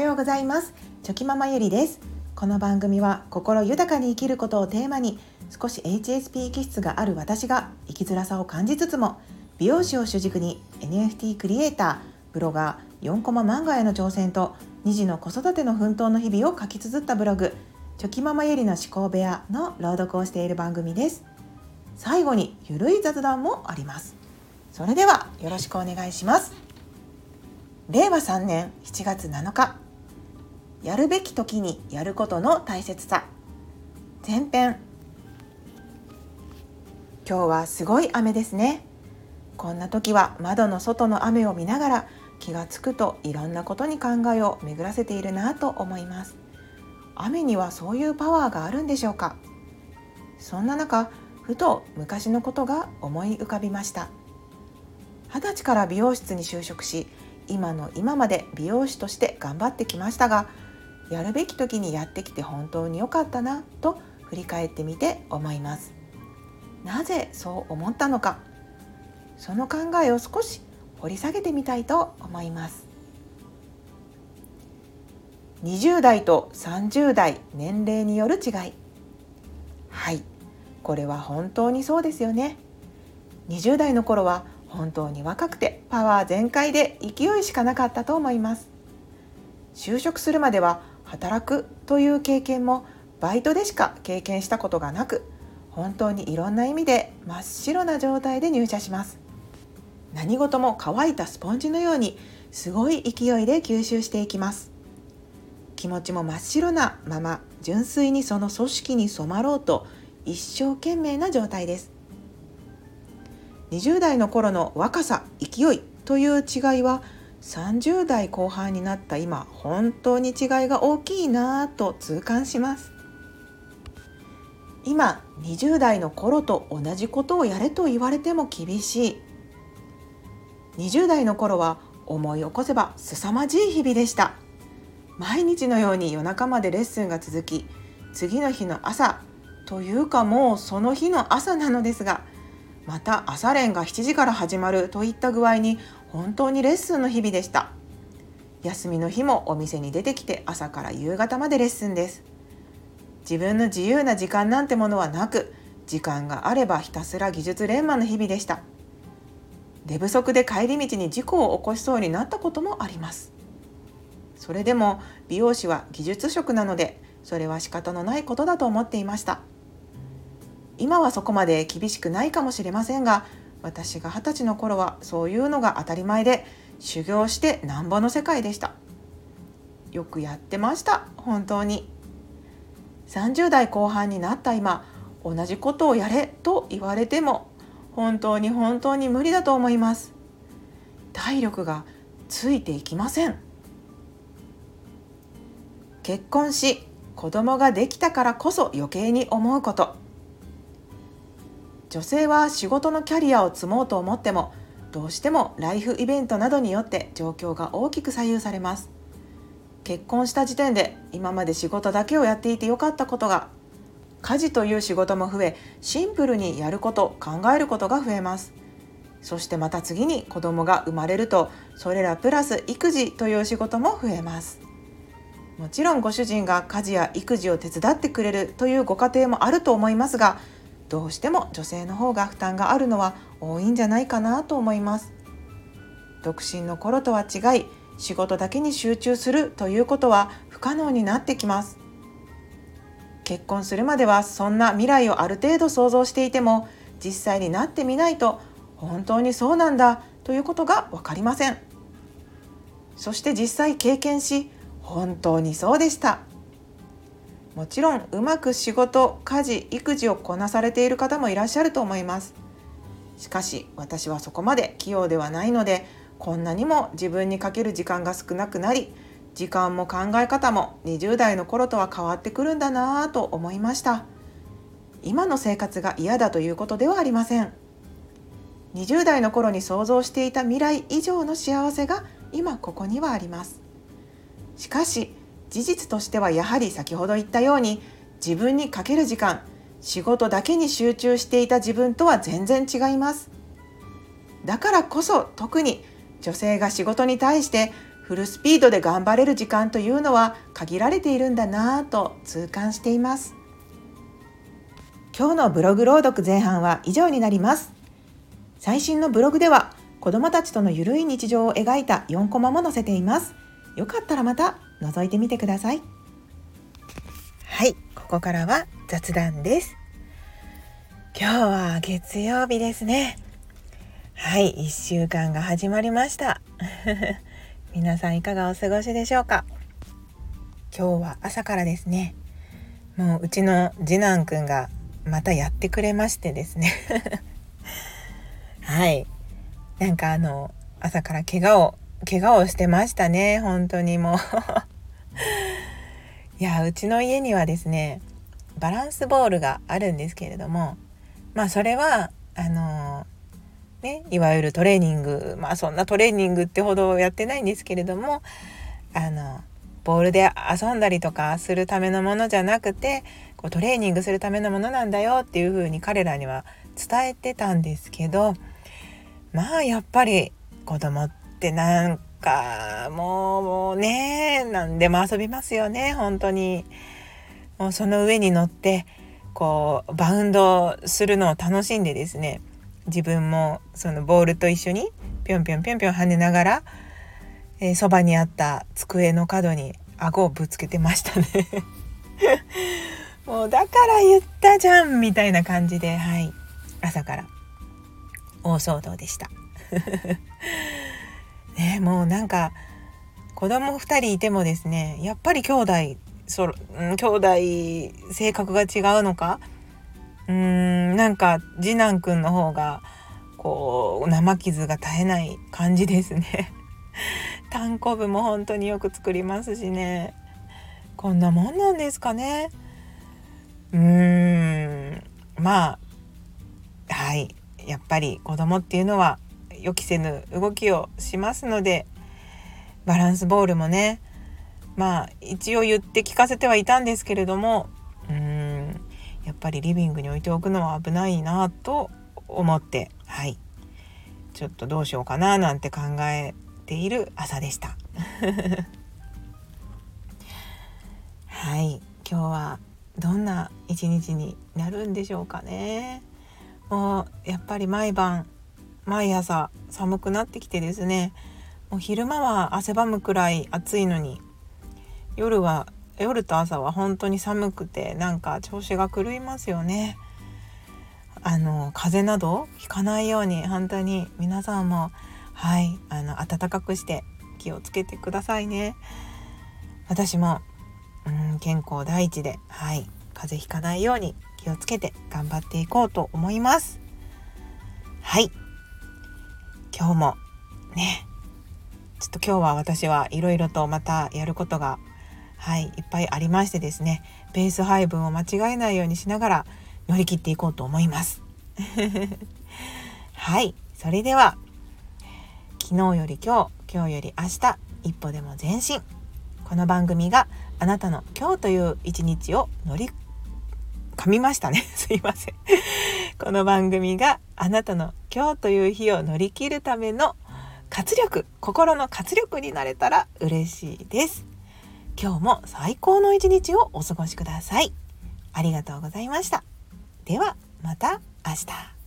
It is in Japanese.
はようございます。チョキママゆりです。この番組は心豊かに生きることをテーマに少し HSP 気質がある私が生きづらさを感じつつも美容師を主軸に NFT クリエイターブロガー4コマ漫画への挑戦と2児の子育ての奮闘の日々を書き綴ったブログチョキママゆりの思考部屋の朗読をしている番組です。最後にゆるい雑談もあります。それではよろしくお願いします。令和3年7月7日。やるべき時にやることの大切さ。前編。今日はすごい雨ですね。こんな時は窓の外の雨を見ながら気がつくといろんなことに考えを巡らせているなと思います。雨にはそういうパワーがあるんでしょうか。そんな中ふと昔のことが思い浮かびました。二十歳から美容室に就職し今の今まで美容師として頑張ってきましたがやるべき時にやってきて本当に良かったなと振り返ってみて思います。なぜそう思ったのか。その考えを少し掘り下げてみたいと思います。20代と30代年齢による違い。はい。これは本当にそうですよね。20代の頃は本当に若くてパワー全開で勢いしかなかったと思います。就職するまでは働くという経験もバイトでしか経験したことがなく本当にいろんな意味で真っ白な状態で入社します。何事も乾いたスポンジのようにすごい勢いで吸収していきます。気持ちも真っ白なまま純粋にその組織に染まろうと一生懸命な状態です。20代の頃の若さ勢いという違いは30代後半になった今本当に違いが大きいなぁと痛感します。今20代の頃と同じことをやれと言われても厳しい。20代の頃は思い起こせば凄まじい日々でした。毎日のように夜中までレッスンが続き次の日の朝というかもうその日の朝なのですがまた朝練が7時から始まるといった具合に本当にレッスンの日々でした。休みの日もお店に出てきて朝から夕方までレッスンです。自分の自由な時間なんてものはなく時間があればひたすら技術連磨の日々でした。寝不足で帰り道に事故を起こしそうになったこともあります。それでも美容師は技術職なのでそれは仕方のないことだと思っていました。今はそこまで厳しくないかもしれませんが私が二十歳の頃はそういうのが当たり前で修行してなんぼの世界でした。よくやってました本当に。30代後半になった今同じことをやれと言われても本当に本当に無理だと思います。体力がついていきません。結婚し子供ができたからこそ余計に思うこと。女性は仕事のキャリアを積もうと思ってもどうしてもライフイベントなどによって状況が大きく左右されます。結婚した時点で今まで仕事だけをやっていてよかったことが家事という仕事も増えシンプルにやること考えることが増えます。そしてまた次に子供が生まれるとそれらプラス育児という仕事も増えます。もちろんご主人が家事や育児を手伝ってくれるというご家庭もあると思いますがどうしても女性の方が負担があるのは多いんじゃないかなと思います。独身の頃とは違い仕事だけに集中するということは不可能になってきます。結婚するまではそんな未来をある程度想像していても実際になってみないと本当にそうなんだということが分かりません。そして実際経験し本当にそうでした。もちろんうまく仕事家事育児をこなされている方もいらっしゃると思います。しかし私はそこまで器用ではないのでこんなにも自分にかける時間が少なくなり時間も考え方も20代の頃とは変わってくるんだなぁと思いました。今の生活が嫌だということではありません。20代の頃に想像していた未来以上の幸せが今ここにはあります。しかし事実としてはやはり先ほど言ったように自分にかける時間仕事だけに集中していた自分とは全然違います。だからこそ特に女性が仕事に対してフルスピードで頑張れる時間というのは限られているんだなぁと痛感しています。今日のブログ朗読前半は以上になります。最新のブログでは子供たちとのゆるい日常を描いた4コマも載せています。よかったらまた覗いてみてください。はいここからは雑談です。今日は月曜日ですね。はい1週間が始まりました。皆さんいかがお過ごしでしょうか？今日は朝からですね。もううちの次男くんがまたやってくれましてですね。はい。なんかあの朝から怪我を怪我をしてましたね。本当にもう。いやうちの家にはですねバランスボールがあるんですけれどもまあそれはあのねいわゆるトレーニングまあそんなトレーニングってほどやってないんですけれどもあのボールで遊んだりとかするためのものじゃなくてこうトレーニングするためのものなんだよっていう風に彼らには伝えてたんですけどまあやっぱり子供ってなんかもうね何でも遊びますよね本当に。もうその上に乗ってこうバウンドするのを楽しんでですね自分もそのボールと一緒にぴょんぴょんぴょんぴょん跳ねながらえー、そばにあった机の角に顎をぶつけてましたね。もうだから言ったじゃんみたいな感じではい。朝から大騒動でした。ねもうなんか子供2人いてもですねやっぱり兄弟そう兄弟性格が違うのか？うーんなんか次男くんの方がこう生傷が絶えない感じですね。単行部も本当によく作りますしね。こんなもんなんですかね？うーんまあはい。やっぱり子供っていうのは予期せぬ動きをしますのでバランスボールもねまあ一応言って聞かせてはいたんですけれどもうーんやっぱりリビングに置いておくのは危ないなと思ってはい。ちょっとどうしようかななんて考えている朝でした。はい。今日はどんな一日になるんでしょうかね。もうやっぱり毎晩毎朝寒くなってきてですねもう昼間は汗ばむくらい暑いのに夜は夜と朝は本当に寒くてなんか調子が狂いますよね。あの風邪などひかないように本当に皆さんもはいあの暖かくして気をつけてくださいね。私もうん健康第一ではい風邪ひかないように気をつけて頑張っていこうと思います。今日も。ね。ちょっと今日は私はいろいろとまたやることがはいいっぱいありましてですね。ペース配分を間違えないようにしながら乗り切っていこうと思います。はい。それでは昨日より今日今日より明日一歩でも前進。この番組があなたの今日という一日を乗り噛みましたね。すいません。この番組があなたの今日という日を乗り切るための活力心の活力になれたら嬉しいです。今日も最高の一日をお過ごしください。ありがとうございました。ではまた明日。